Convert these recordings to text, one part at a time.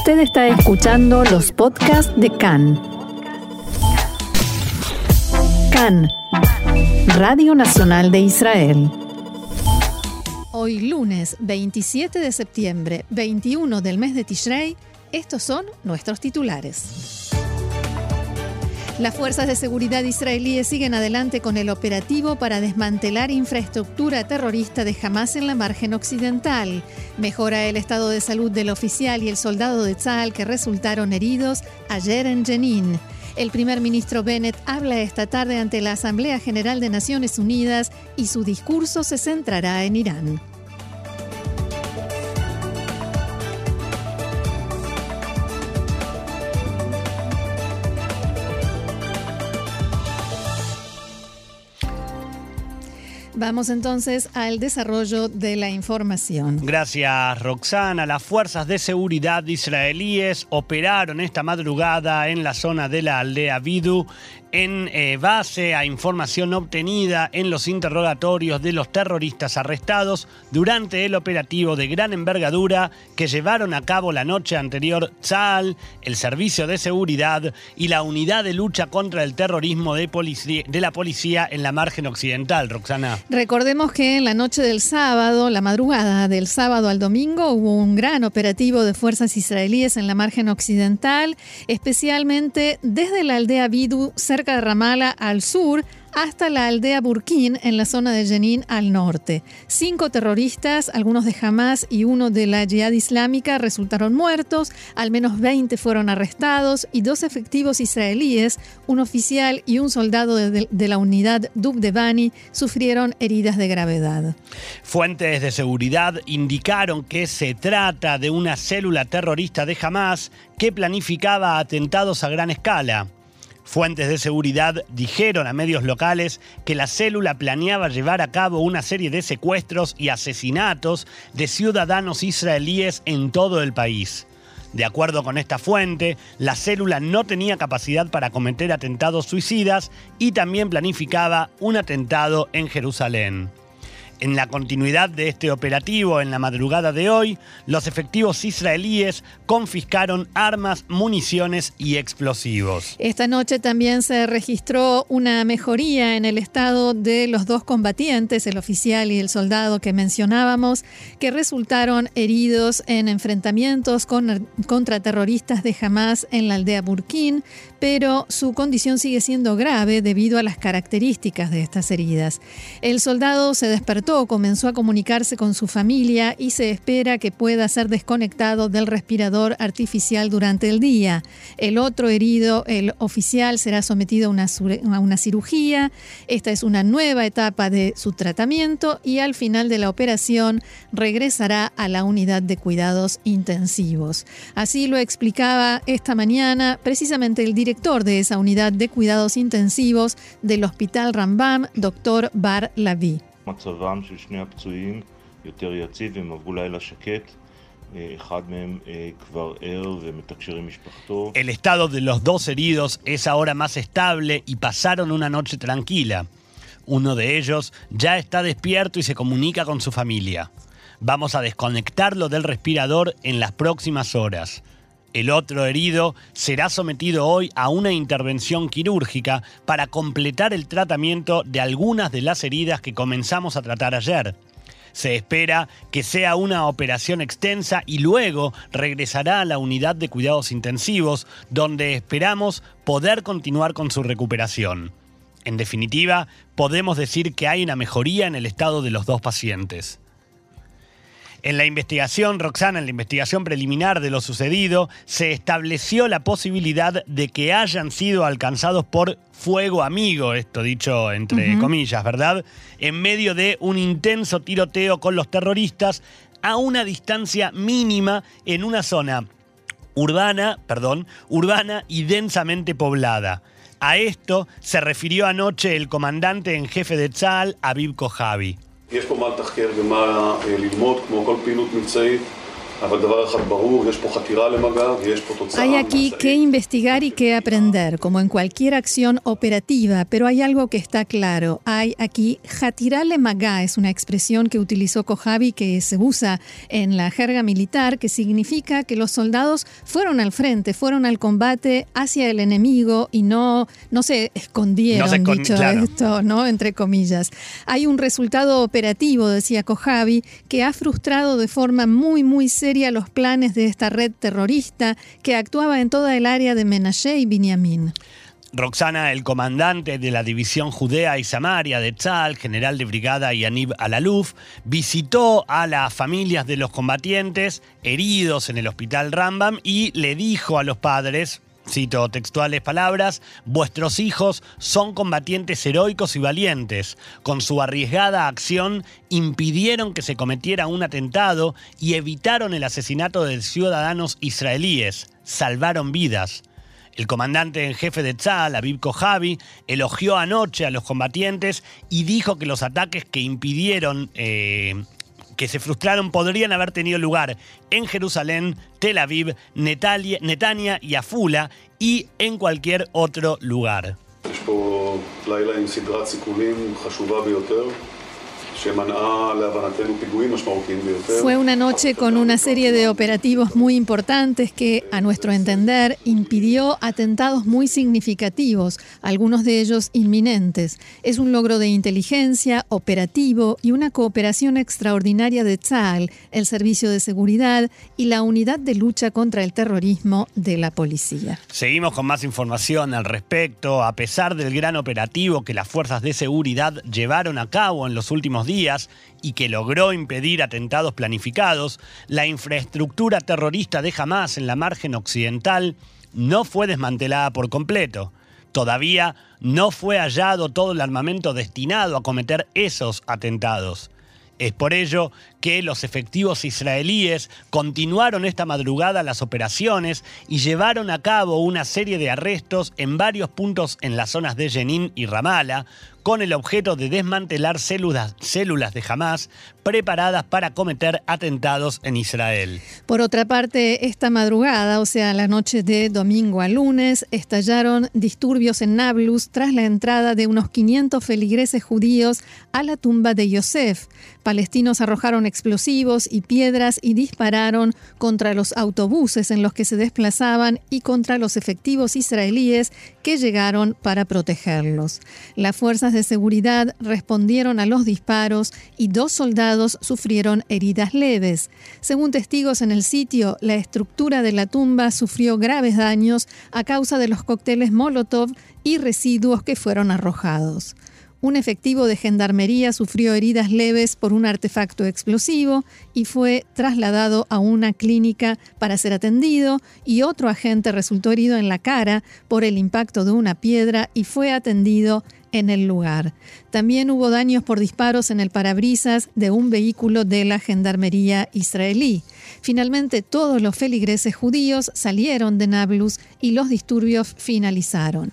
Usted está escuchando los podcasts de CAN. CAN, Radio Nacional de Israel. Hoy lunes 27 de septiembre, 21 del mes de Tishrei, estos son nuestros titulares. Las fuerzas de seguridad israelíes siguen adelante con el operativo para desmantelar infraestructura terrorista de Hamas en la margen occidental. Mejora el estado de salud del oficial y el soldado de Tzal que resultaron heridos ayer en Jenin. El primer ministro Bennett habla esta tarde ante la Asamblea General de Naciones Unidas y su discurso se centrará en Irán. Vamos entonces al desarrollo de la información. Gracias, Roxana. Las fuerzas de seguridad israelíes operaron esta madrugada en la zona de la aldea Bidu en eh, base a información obtenida en los interrogatorios de los terroristas arrestados durante el operativo de gran envergadura que llevaron a cabo la noche anterior Tzal, el Servicio de Seguridad y la Unidad de Lucha contra el Terrorismo de, de la Policía en la margen occidental. Roxana. Recordemos que en la noche del sábado, la madrugada del sábado al domingo, hubo un gran operativo de fuerzas israelíes en la margen occidental, especialmente desde la aldea Bidu, cerca de Ramala al sur, hasta la aldea Burkín en la zona de Jenin al norte. Cinco terroristas, algunos de Hamas y uno de la Jihad Islámica, resultaron muertos, al menos 20 fueron arrestados y dos efectivos israelíes, un oficial y un soldado de, de la unidad Dubdebani, sufrieron heridas de gravedad. Fuentes de seguridad indicaron que se trata de una célula terrorista de Hamas que planificaba atentados a gran escala. Fuentes de seguridad dijeron a medios locales que la célula planeaba llevar a cabo una serie de secuestros y asesinatos de ciudadanos israelíes en todo el país. De acuerdo con esta fuente, la célula no tenía capacidad para cometer atentados suicidas y también planificaba un atentado en Jerusalén. En la continuidad de este operativo, en la madrugada de hoy, los efectivos israelíes confiscaron armas, municiones y explosivos. Esta noche también se registró una mejoría en el estado de los dos combatientes, el oficial y el soldado que mencionábamos, que resultaron heridos en enfrentamientos con, contra terroristas de Hamas en la aldea Burkín, pero su condición sigue siendo grave debido a las características de estas heridas. El soldado se despertó, comenzó a comunicarse con su familia y se espera que pueda ser desconectado del respirador artificial durante el día. El otro herido, el oficial, será sometido a una, a una cirugía. Esta es una nueva etapa de su tratamiento y al final de la operación regresará a la unidad de cuidados intensivos. Así lo explicaba esta mañana precisamente el director de esa unidad de cuidados intensivos del Hospital Rambam, doctor Bar Lavi. El estado de los dos heridos es ahora más estable y pasaron una noche tranquila. Uno de ellos ya está despierto y se comunica con su familia. Vamos a desconectarlo del respirador en las próximas horas. El otro herido será sometido hoy a una intervención quirúrgica para completar el tratamiento de algunas de las heridas que comenzamos a tratar ayer. Se espera que sea una operación extensa y luego regresará a la unidad de cuidados intensivos, donde esperamos poder continuar con su recuperación. En definitiva, podemos decir que hay una mejoría en el estado de los dos pacientes. En la investigación, Roxana, en la investigación preliminar de lo sucedido, se estableció la posibilidad de que hayan sido alcanzados por fuego amigo, esto dicho entre comillas, ¿verdad? En medio de un intenso tiroteo con los terroristas a una distancia mínima en una zona urbana, perdón, urbana y densamente poblada. A esto se refirió anoche el comandante en jefe de Tzal, Aviv Kojavi. יש פה מה לתחקר ומה ללמוד, כמו כל פעילות מבצעית. Hay aquí que investigar y que aprender, como en cualquier acción operativa, pero hay algo que está claro. Hay aquí jatirale magá, es una expresión que utilizó Kojavi que se usa en la jerga militar, que significa que los soldados fueron al frente, fueron al combate hacia el enemigo y no, no se escondieron, dicho esto, ¿no? Entre comillas. Hay un resultado operativo, decía Kojavi, que ha frustrado de forma muy, muy seria los planes de esta red terrorista que actuaba en toda el área de Menashe y Binyamin. Roxana, el comandante de la división Judea y Samaria de Tzal, general de brigada Yanib Alaluf, visitó a las familias de los combatientes heridos en el hospital Rambam y le dijo a los padres, Cito textuales palabras, vuestros hijos son combatientes heroicos y valientes. Con su arriesgada acción impidieron que se cometiera un atentado y evitaron el asesinato de ciudadanos israelíes. Salvaron vidas. El comandante en jefe de Tzal, Aviv Kojavi, elogió anoche a los combatientes y dijo que los ataques que impidieron eh, que se frustraron podrían haber tenido lugar en Jerusalén, Tel Aviv, Netania y Afula y en cualquier otro lugar. Fue una noche con una serie de operativos muy importantes que, a nuestro entender, impidió atentados muy significativos, algunos de ellos inminentes. Es un logro de inteligencia, operativo y una cooperación extraordinaria de Tzal, el Servicio de Seguridad y la Unidad de Lucha contra el Terrorismo de la Policía. Seguimos con más información al respecto. A pesar del gran operativo que las fuerzas de seguridad llevaron a cabo en los últimos días, días y que logró impedir atentados planificados, la infraestructura terrorista de Hamas en la margen occidental no fue desmantelada por completo. Todavía no fue hallado todo el armamento destinado a cometer esos atentados. Es por ello que los efectivos israelíes continuaron esta madrugada las operaciones y llevaron a cabo una serie de arrestos en varios puntos en las zonas de Jenin y Ramallah, con el objeto de desmantelar células, células de Hamas preparadas para cometer atentados en Israel. Por otra parte, esta madrugada, o sea, la noche de domingo a lunes, estallaron disturbios en Nablus tras la entrada de unos 500 feligreses judíos a la tumba de Yosef. Palestinos arrojaron explosivos y piedras y dispararon contra los autobuses en los que se desplazaban y contra los efectivos israelíes que llegaron para protegerlos. Las fuerzas seguridad respondieron a los disparos y dos soldados sufrieron heridas leves. Según testigos en el sitio, la estructura de la tumba sufrió graves daños a causa de los cócteles Molotov y residuos que fueron arrojados. Un efectivo de gendarmería sufrió heridas leves por un artefacto explosivo y fue trasladado a una clínica para ser atendido y otro agente resultó herido en la cara por el impacto de una piedra y fue atendido en el lugar. También hubo daños por disparos en el parabrisas de un vehículo de la gendarmería israelí. Finalmente, todos los feligreses judíos salieron de Nablus y los disturbios finalizaron.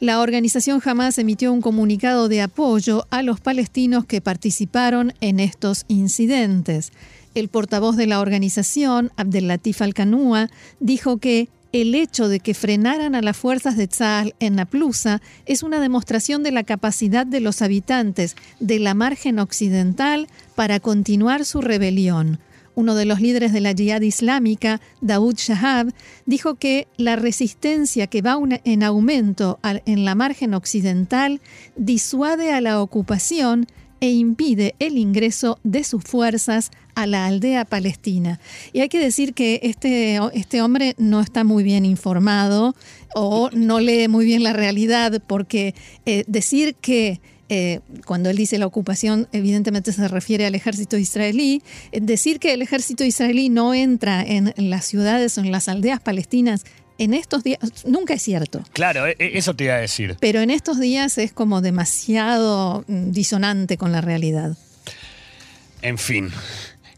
La organización Hamas emitió un comunicado de apoyo a los palestinos que participaron en estos incidentes. El portavoz de la organización, Abdelatif Al-Kanua, dijo que el hecho de que frenaran a las fuerzas de Tzal en Naplusa es una demostración de la capacidad de los habitantes de la margen occidental para continuar su rebelión. Uno de los líderes de la Jihad Islámica, Daoud Shahab, dijo que la resistencia que va en aumento en la margen occidental disuade a la ocupación e impide el ingreso de sus fuerzas a la aldea palestina. Y hay que decir que este, este hombre no está muy bien informado o no lee muy bien la realidad, porque eh, decir que eh, cuando él dice la ocupación, evidentemente se refiere al ejército israelí. Decir que el ejército israelí no entra en las ciudades o en las aldeas palestinas en estos días, nunca es cierto. Claro, e, e, eso te iba a decir. Pero en estos días es como demasiado mm, disonante con la realidad. En fin.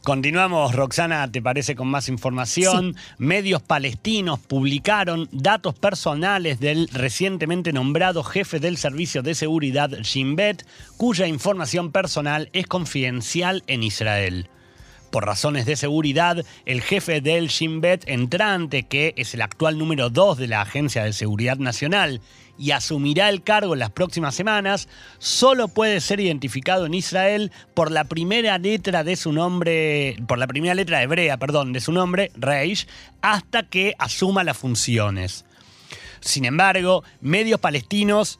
Continuamos, Roxana, ¿te parece con más información? Medios palestinos publicaron datos personales del recientemente nombrado jefe del Servicio de Seguridad, Shin Bet, cuya información personal es confidencial en Israel. Por razones de seguridad, el jefe del Shin Bet entrante, que es el actual número 2 de la Agencia de Seguridad Nacional y asumirá el cargo en las próximas semanas, solo puede ser identificado en Israel por la primera letra de su nombre, por la primera letra hebrea, perdón, de su nombre, Reish, hasta que asuma las funciones. Sin embargo, medios palestinos,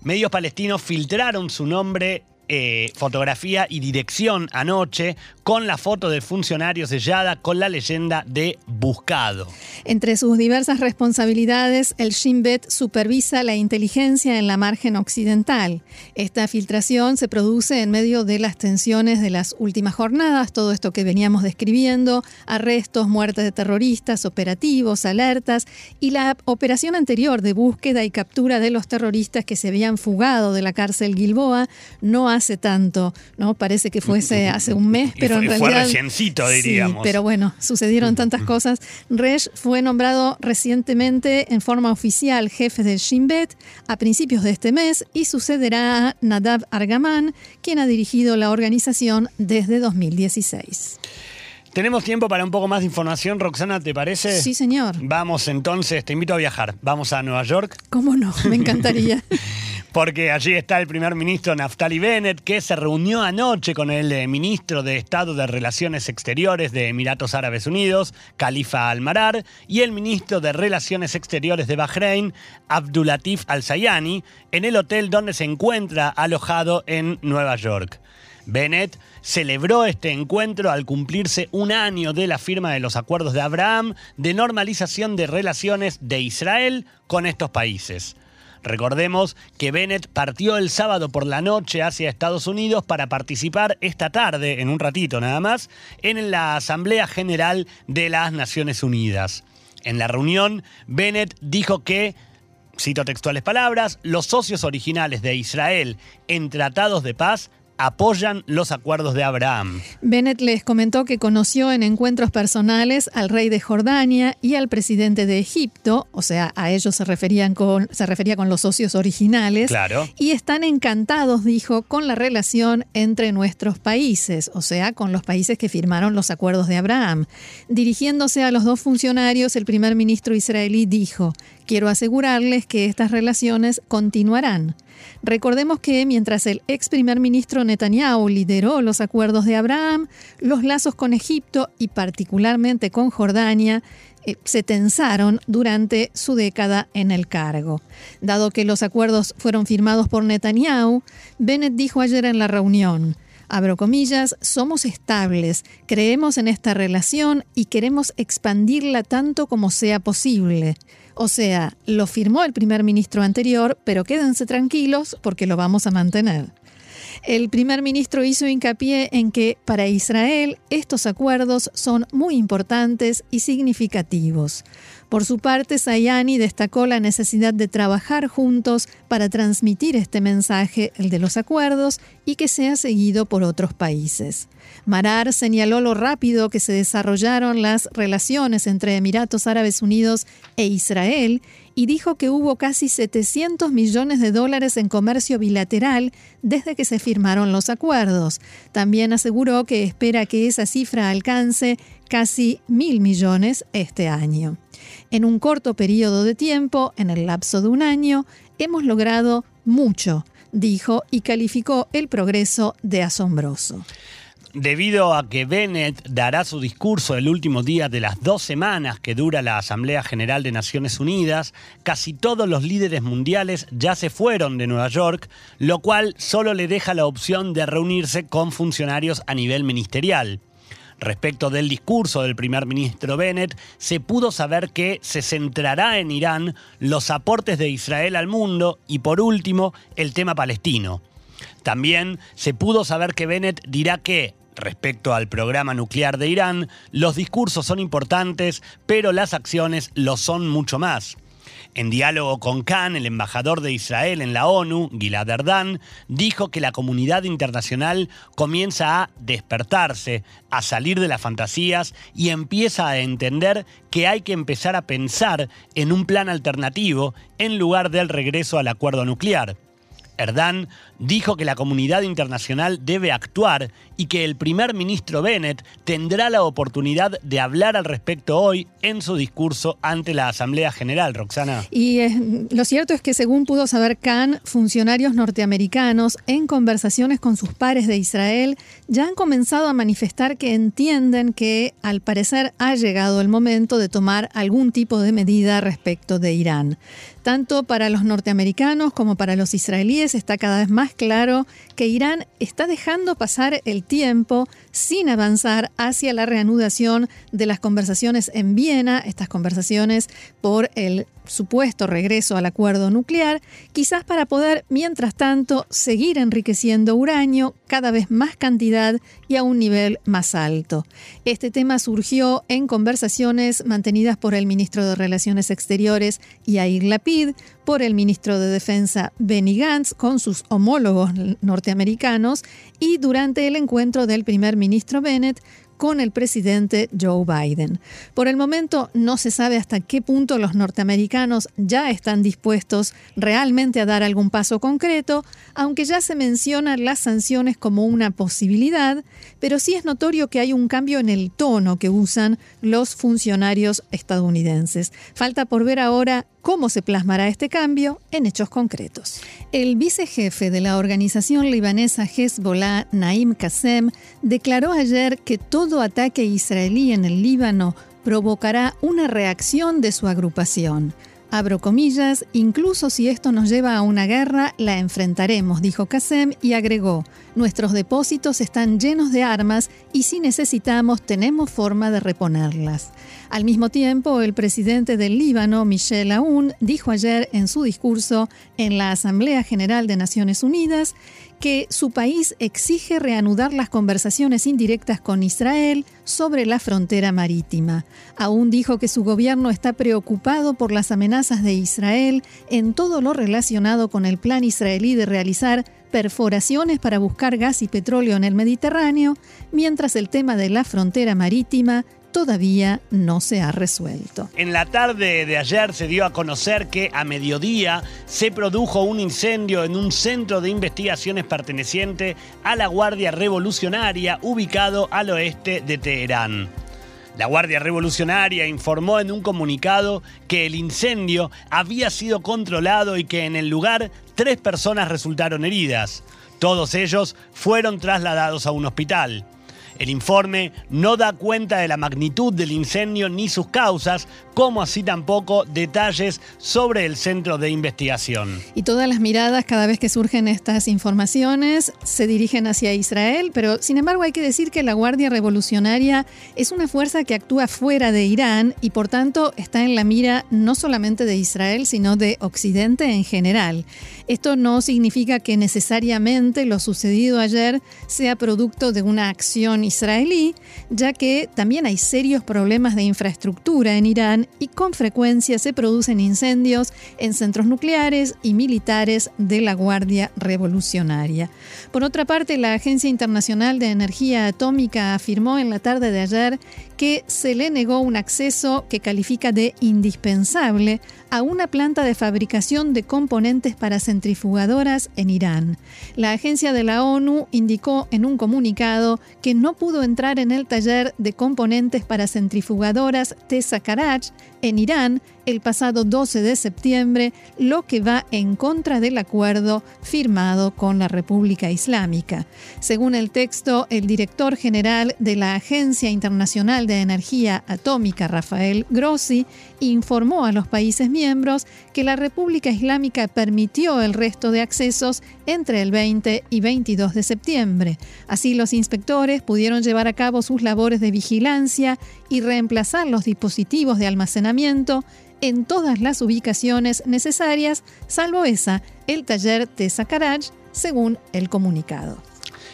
medios palestinos filtraron su nombre eh, fotografía y dirección anoche con la foto del funcionario sellada con la leyenda de buscado. Entre sus diversas responsabilidades, el Shin Bet supervisa la inteligencia en la margen occidental. Esta filtración se produce en medio de las tensiones de las últimas jornadas, todo esto que veníamos describiendo, arrestos, muertes de terroristas, operativos, alertas y la operación anterior de búsqueda y captura de los terroristas que se habían fugado de la cárcel Gilboa no hace tanto, ¿no? Parece que fuese hace un mes, pero en realidad... Fue reciencito, diríamos. Sí, pero bueno, sucedieron tantas cosas. Resh fue nombrado recientemente en forma oficial jefe del Shin Bet a principios de este mes y sucederá a Nadav Argaman, quien ha dirigido la organización desde 2016. Tenemos tiempo para un poco más de información, Roxana, ¿te parece? Sí, señor. Vamos entonces, te invito a viajar. Vamos a Nueva York. ¿Cómo no? Me encantaría. porque allí está el primer ministro Naftali Bennett, que se reunió anoche con el eh, ministro de Estado de Relaciones Exteriores de Emiratos Árabes Unidos, Khalifa Al-Marar, y el ministro de Relaciones Exteriores de Bahrein, Abdulatif Al-Sayani, en el hotel donde se encuentra alojado en Nueva York. Bennett celebró este encuentro al cumplirse un año de la firma de los acuerdos de Abraham de normalización de relaciones de Israel con estos países. Recordemos que Bennett partió el sábado por la noche hacia Estados Unidos para participar esta tarde, en un ratito nada más, en la Asamblea General de las Naciones Unidas. En la reunión, Bennett dijo que, cito textuales palabras, los socios originales de Israel en tratados de paz apoyan los acuerdos de Abraham. Bennett les comentó que conoció en encuentros personales al rey de Jordania y al presidente de Egipto, o sea, a ellos se, referían con, se refería con los socios originales. Claro. Y están encantados, dijo, con la relación entre nuestros países, o sea, con los países que firmaron los acuerdos de Abraham. Dirigiéndose a los dos funcionarios, el primer ministro israelí dijo, quiero asegurarles que estas relaciones continuarán. Recordemos que mientras el ex primer ministro Netanyahu lideró los acuerdos de Abraham, los lazos con Egipto y particularmente con Jordania eh, se tensaron durante su década en el cargo. Dado que los acuerdos fueron firmados por Netanyahu, Bennett dijo ayer en la reunión, abro comillas, somos estables, creemos en esta relación y queremos expandirla tanto como sea posible. O sea, lo firmó el primer ministro anterior, pero quédense tranquilos porque lo vamos a mantener. El primer ministro hizo hincapié en que para Israel estos acuerdos son muy importantes y significativos. Por su parte, Sayani destacó la necesidad de trabajar juntos para transmitir este mensaje, el de los acuerdos, y que sea seguido por otros países. Marar señaló lo rápido que se desarrollaron las relaciones entre Emiratos Árabes Unidos e Israel y dijo que hubo casi 700 millones de dólares en comercio bilateral desde que se firmaron los acuerdos. También aseguró que espera que esa cifra alcance casi mil millones este año. En un corto periodo de tiempo, en el lapso de un año, hemos logrado mucho, dijo y calificó el progreso de asombroso debido a que Bennett dará su discurso el último día de las dos semanas que dura la Asamblea General de Naciones Unidas, casi todos los líderes mundiales ya se fueron de Nueva York, lo cual solo le deja la opción de reunirse con funcionarios a nivel ministerial. Respecto del discurso del primer ministro Bennett, se pudo saber que se centrará en Irán los aportes de Israel al mundo y por último el tema palestino. También se pudo saber que Bennett dirá que, Respecto al programa nuclear de Irán, los discursos son importantes, pero las acciones lo son mucho más. En diálogo con Khan, el embajador de Israel en la ONU, Gilad Erdan, dijo que la comunidad internacional comienza a despertarse, a salir de las fantasías y empieza a entender que hay que empezar a pensar en un plan alternativo en lugar del regreso al acuerdo nuclear. Erdán dijo que la comunidad internacional debe actuar y que el primer ministro Bennett tendrá la oportunidad de hablar al respecto hoy en su discurso ante la Asamblea General, Roxana. Y eh, lo cierto es que según pudo saber Khan, funcionarios norteamericanos en conversaciones con sus pares de Israel ya han comenzado a manifestar que entienden que al parecer ha llegado el momento de tomar algún tipo de medida respecto de Irán. Tanto para los norteamericanos como para los israelíes está cada vez más claro que Irán está dejando pasar el tiempo sin avanzar hacia la reanudación de las conversaciones en Viena, estas conversaciones por el supuesto regreso al acuerdo nuclear, quizás para poder, mientras tanto, seguir enriqueciendo uranio cada vez más cantidad y a un nivel más alto. Este tema surgió en conversaciones mantenidas por el ministro de Relaciones Exteriores Yair Lapid, por el ministro de Defensa Benny Gantz con sus homólogos norteamericanos y durante el encuentro del primer ministro Bennett con el presidente Joe Biden. Por el momento no se sabe hasta qué punto los norteamericanos ya están dispuestos realmente a dar algún paso concreto, aunque ya se mencionan las sanciones como una posibilidad, pero sí es notorio que hay un cambio en el tono que usan los funcionarios estadounidenses. Falta por ver ahora cómo se plasmará este cambio en hechos concretos. El vicejefe de la organización libanesa Hezbollah, Naim Qassem, declaró ayer que todo ataque israelí en el Líbano provocará una reacción de su agrupación. Abro comillas, incluso si esto nos lleva a una guerra, la enfrentaremos, dijo Qasem y agregó, nuestros depósitos están llenos de armas y si necesitamos tenemos forma de reponerlas. Al mismo tiempo, el presidente del Líbano, Michel Aoun, dijo ayer en su discurso en la Asamblea General de Naciones Unidas que su país exige reanudar las conversaciones indirectas con Israel sobre la frontera marítima. Aún dijo que su gobierno está preocupado por las amenazas de Israel en todo lo relacionado con el plan israelí de realizar perforaciones para buscar gas y petróleo en el Mediterráneo, mientras el tema de la frontera marítima todavía no se ha resuelto. En la tarde de ayer se dio a conocer que a mediodía se produjo un incendio en un centro de investigaciones perteneciente a la Guardia Revolucionaria ubicado al oeste de Teherán. La Guardia Revolucionaria informó en un comunicado que el incendio había sido controlado y que en el lugar tres personas resultaron heridas. Todos ellos fueron trasladados a un hospital. El informe no da cuenta de la magnitud del incendio ni sus causas, como así tampoco detalles sobre el centro de investigación. Y todas las miradas cada vez que surgen estas informaciones se dirigen hacia Israel, pero sin embargo hay que decir que la Guardia Revolucionaria es una fuerza que actúa fuera de Irán y por tanto está en la mira no solamente de Israel, sino de Occidente en general. Esto no significa que necesariamente lo sucedido ayer sea producto de una acción israelí, ya que también hay serios problemas de infraestructura en Irán y con frecuencia se producen incendios en centros nucleares y militares de la Guardia Revolucionaria. Por otra parte, la Agencia Internacional de Energía Atómica afirmó en la tarde de ayer que se le negó un acceso que califica de indispensable a una planta de fabricación de componentes para centrifugadoras en Irán. La agencia de la ONU indicó en un comunicado que no pudo entrar en el taller de componentes para centrifugadoras Tesa Karaj en Irán el pasado 12 de septiembre, lo que va en contra del acuerdo firmado con la República Islámica. Según el texto, el director general de la Agencia Internacional de Energía Atómica, Rafael Grossi, informó a los países miembros que la República Islámica permitió el resto de accesos entre el 20 y 22 de septiembre. Así los inspectores pudieron llevar a cabo sus labores de vigilancia y reemplazar los dispositivos de almacenamiento en todas las ubicaciones necesarias, salvo esa, el taller de Sakaraj, según el comunicado.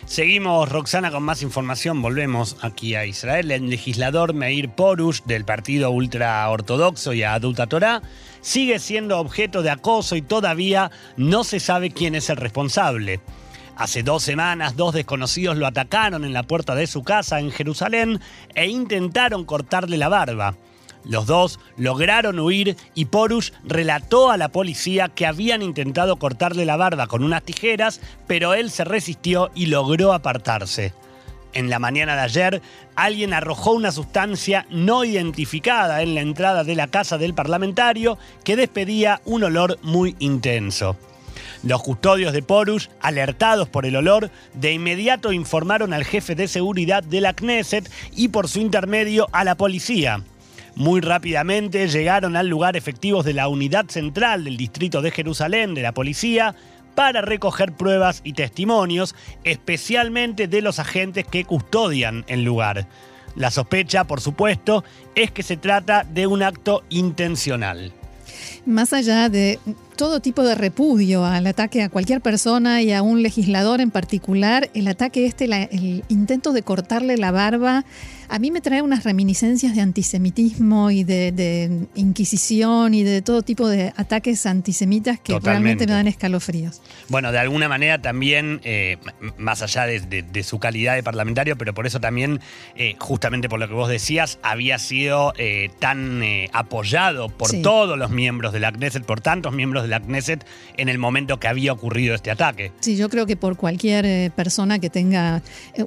Seguimos, Roxana, con más información. Volvemos aquí a Israel. El legislador Meir Porush, del partido ultraortodoxo y Adulta Torah, sigue siendo objeto de acoso y todavía no se sabe quién es el responsable. Hace dos semanas, dos desconocidos lo atacaron en la puerta de su casa en Jerusalén e intentaron cortarle la barba. Los dos lograron huir y Porush relató a la policía que habían intentado cortarle la barba con unas tijeras, pero él se resistió y logró apartarse. En la mañana de ayer, alguien arrojó una sustancia no identificada en la entrada de la casa del parlamentario que despedía un olor muy intenso. Los custodios de Porush, alertados por el olor, de inmediato informaron al jefe de seguridad de la Knesset y por su intermedio a la policía. Muy rápidamente llegaron al lugar efectivos de la unidad central del distrito de Jerusalén de la policía para recoger pruebas y testimonios, especialmente de los agentes que custodian el lugar. La sospecha, por supuesto, es que se trata de un acto intencional. Más allá de todo tipo de repudio al ataque a cualquier persona y a un legislador en particular, el ataque este, el intento de cortarle la barba, a mí me trae unas reminiscencias de antisemitismo y de, inquisición y de todo tipo de ataques antisemitas que realmente me dan escalofríos. Bueno, de alguna manera también, eh, más allá de, su calidad de parlamentario, pero por eso también, eh, justamente por lo que vos decías, había sido eh, tan apoyado por todos los miembros de la Knesset, por tantos miembros de la Knesset, en el momento que había ocurrido este ataque. Sí, yo creo que por cualquier persona que tenga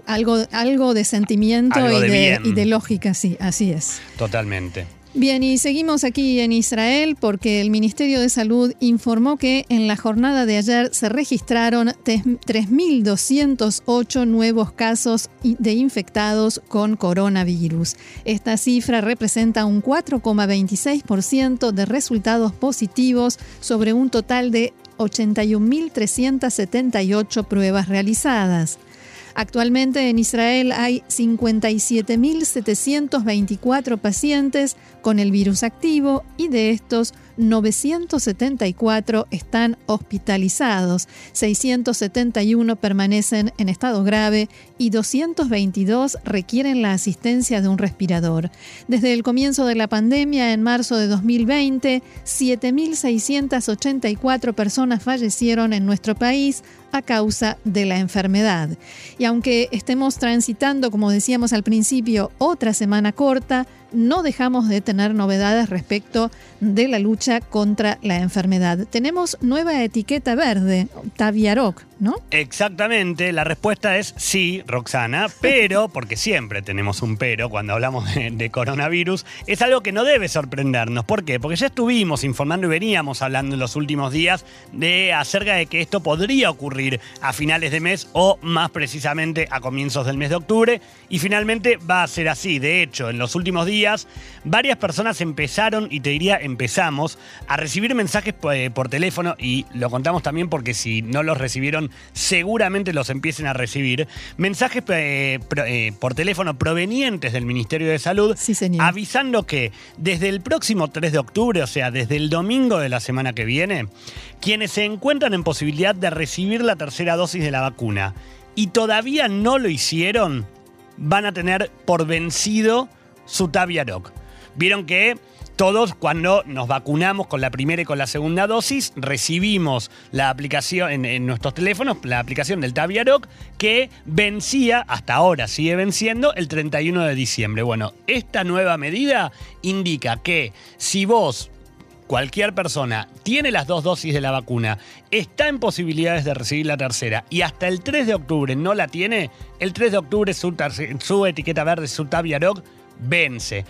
algo, algo de sentimiento y de y de lógica, sí, así es. Totalmente. Bien, y seguimos aquí en Israel porque el Ministerio de Salud informó que en la jornada de ayer se registraron 3.208 nuevos casos de infectados con coronavirus. Esta cifra representa un 4,26% de resultados positivos sobre un total de 81.378 pruebas realizadas. Actualmente en Israel hay 57.724 pacientes con el virus activo y de estos 974 están hospitalizados, 671 permanecen en estado grave y 222 requieren la asistencia de un respirador. Desde el comienzo de la pandemia, en marzo de 2020, 7.684 personas fallecieron en nuestro país a causa de la enfermedad. Y aunque estemos transitando, como decíamos al principio, otra semana corta, no dejamos de tener novedades respecto de la lucha contra la enfermedad. Tenemos nueva etiqueta verde, Taviaroc, ¿no? Exactamente, la respuesta es sí, Roxana, pero, porque siempre tenemos un pero cuando hablamos de, coronavirus, es algo que no debe sorprendernos. ¿Por qué? Porque ya estuvimos informando y veníamos hablando en los últimos días de acerca de que esto podría ocurrir a finales de mes o más precisamente a comienzos del mes de octubre y finalmente va a ser así. De hecho, en los últimos días varias personas empezaron, y te diría empezamos, a recibir mensajes eh, por, teléfono, y lo contamos también porque si no los recibieron, seguramente los empiecen a recibir, mensajes eh, eh, por teléfono provenientes del Ministerio de Salud, avisando que desde el próximo 3 de octubre, o sea, desde el domingo de la semana que viene, quienes se encuentran en posibilidad de recibir la tercera dosis de la vacuna y todavía no lo hicieron, van a tener por vencido su Taviaroc. Vieron que todos cuando nos vacunamos con la primera y con la segunda dosis, recibimos la aplicación en, nuestros teléfonos, la aplicación del Taviaroc, que vencía, hasta ahora sigue venciendo, el 31 de diciembre. Bueno, esta nueva medida indica que si vos cualquier persona tiene las dos dosis de la vacuna, está en posibilidades de recibir la tercera y hasta el 3 de octubre no la tiene, el 3 de octubre su, su etiqueta verde, su Taviaroc, vence.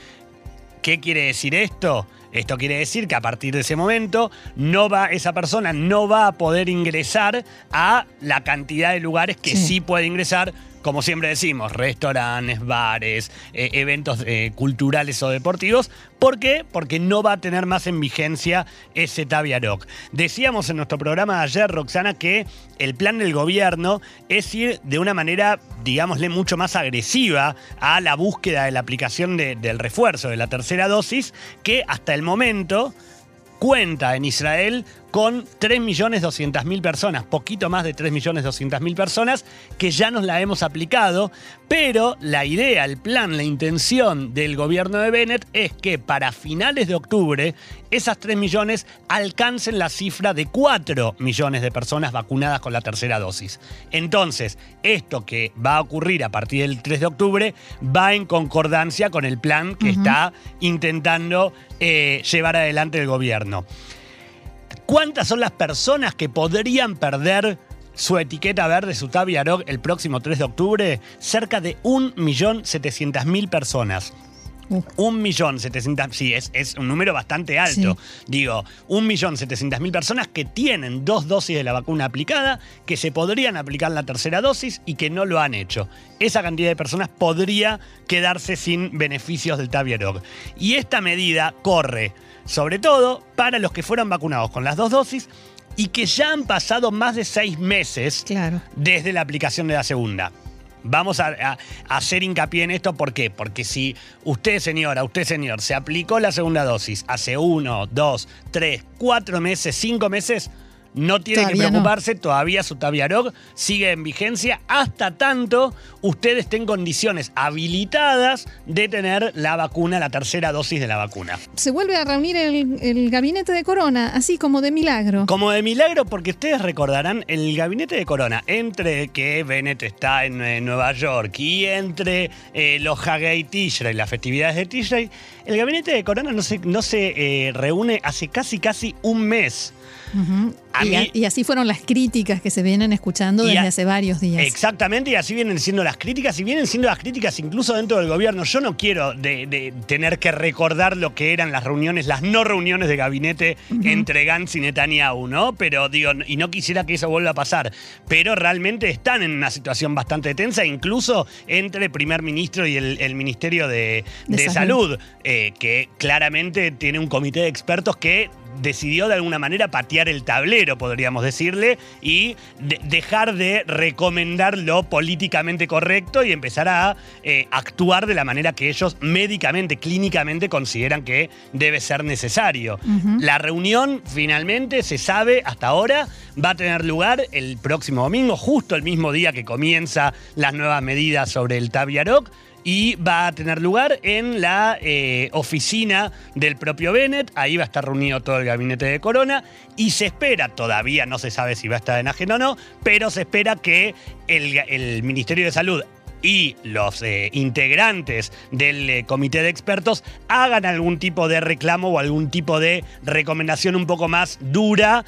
¿Qué quiere decir esto? Esto quiere decir que a partir de ese momento no va, esa persona no va a poder ingresar a la cantidad de lugares que sí puede ingresar como siempre decimos, restaurantes, bares, eh, eventos eh, culturales o deportivos. ¿Por qué? Porque no va a tener más en vigencia ese Taviaroc. Decíamos en nuestro programa de ayer, Roxana, que el plan del gobierno es ir de una manera, digámosle, mucho más agresiva a la búsqueda de la aplicación del refuerzo de la tercera dosis, que hasta el momento cuenta en Israel con 3.200.000 personas, poquito más de 3.200.000 personas, que ya nos la hemos aplicado, pero la idea, el plan, la intención del gobierno de Bennett es que para finales de octubre esas 3 millones alcancen la cifra de 4 millones de personas vacunadas con la tercera dosis. Entonces, esto que va a ocurrir a partir del 3 de octubre va en concordancia con el plan que está intentando eh, llevar adelante el gobierno. ¿Cuántas son las personas que podrían perder su etiqueta verde, su Taviarog, el próximo 3 de octubre? Cerca de 1.700.000 personas. Un millón setecientos, sí, es, es, un número bastante alto. Digo, un millón setecientos mil personas que tienen dos dosis de la vacuna aplicada, que se podrían aplicar la tercera dosis y que no lo han hecho. Esa cantidad de personas podría quedarse sin beneficios del Taviarog. Y esta medida corre, sobre todo, para los que fueron vacunados con las dos dosis y que ya han pasado más de seis meses desde la aplicación de la segunda. Vamos a, hacer hincapié en esto, ¿por qué? Porque si usted, señora, usted, señor, se aplicó la segunda dosis hace uno, dos, tres, cuatro meses, cinco meses, no tiene que preocuparse, todavía su Taviarog sigue en vigencia hasta tanto usted esté en condiciones habilitadas de tener la vacuna, la tercera dosis de la vacuna. Se vuelve a reunir el, gabinete de Corona, así como de milagro. Como de milagro, porque ustedes recordarán, el gabinete de Corona, entre que Bennett está en, Nueva York y entre eh, los Hagei Tishrei, las festividades de Tishrei, el gabinete de Corona no se, no se eh, reúne hace casi casi un mes y, así fueron las críticas que se vienen escuchando desde hace varios días. Exactamente, y así vienen siendo las críticas, y vienen siendo las críticas incluso dentro del gobierno. Yo no quiero de, tener que recordar lo que eran las reuniones, las no reuniones de gabinete entre Gantz y Netanyahu, ¿no? Pero digo, y no quisiera que eso vuelva a pasar, pero realmente están en una situación bastante tensa, incluso entre el primer ministro y el, Ministerio de, Salud, eh, que claramente tiene un comité de expertos que decidió de alguna manera patear el tablero, podríamos decirle, y dejar de recomendar lo políticamente correcto y empezar a eh, actuar de la manera que ellos médicamente, clínicamente consideran que debe ser necesario. La reunión finalmente, se sabe hasta ahora, va a tener lugar el próximo domingo, justo el mismo día que comienza las nuevas medidas sobre el Taviaroc y va a tener lugar en la eh, oficina del propio Bennett. Ahí va a estar reunido todo el gabinete de Corona y se espera, todavía no se sabe si va a estar en ajeno o no, pero se espera que el, el Ministerio de Salud y los eh, integrantes del eh, comité de expertos hagan algún tipo de reclamo o algún tipo de recomendación un poco más dura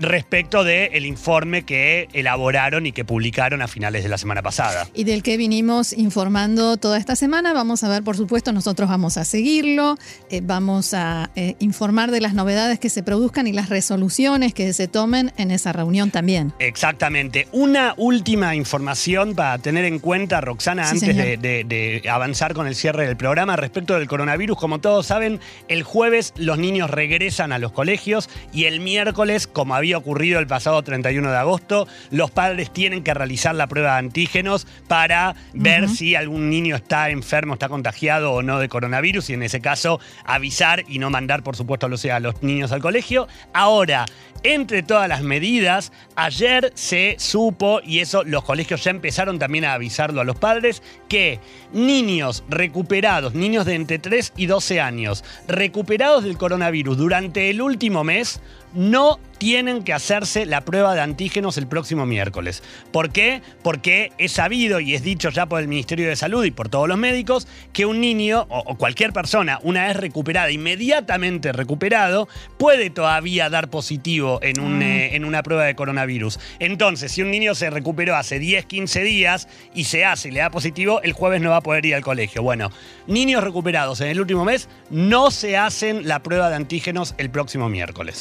respecto del informe que elaboraron y que publicaron a finales de la semana pasada. Y del que vinimos informando toda esta semana. Vamos a ver, por supuesto, nosotros vamos a seguirlo, eh, vamos a informar de las novedades que se produzcan y las resoluciones que se tomen en esa reunión también. Exactamente. Una última información para tener en cuenta Roxana, antes de, avanzar con el cierre del programa respecto del coronavirus. Como todos saben, el jueves los niños regresan a los colegios y el miércoles, como había ocurrido el pasado 31 de agosto, los padres tienen que realizar la prueba de antígenos para ver si algún niño está enfermo, está contagiado o no de coronavirus y en ese caso avisar y no mandar, por supuesto, a los niños al colegio. Ahora, entre todas las medidas, ayer se supo, y eso los colegios ya empezaron también a avisarlo a los padres, que niños recuperados, niños de entre 3 y 12 años, recuperados del coronavirus durante el último mes, no tienen que hacerse la prueba de antígenos el próximo miércoles. ¿Por qué? Porque es sabido y es dicho ya por el Ministerio de Salud y por todos los médicos que un niño o, cualquier persona, una vez recuperada, inmediatamente recuperado, puede todavía dar positivo en, un, mm. eh, en una prueba de coronavirus. Entonces, si un niño se recuperó hace 10, 15 días y se hace y le da positivo, el jueves no va a poder ir al colegio. Bueno, niños recuperados en el último mes no se hacen la prueba de antígenos el próximo miércoles.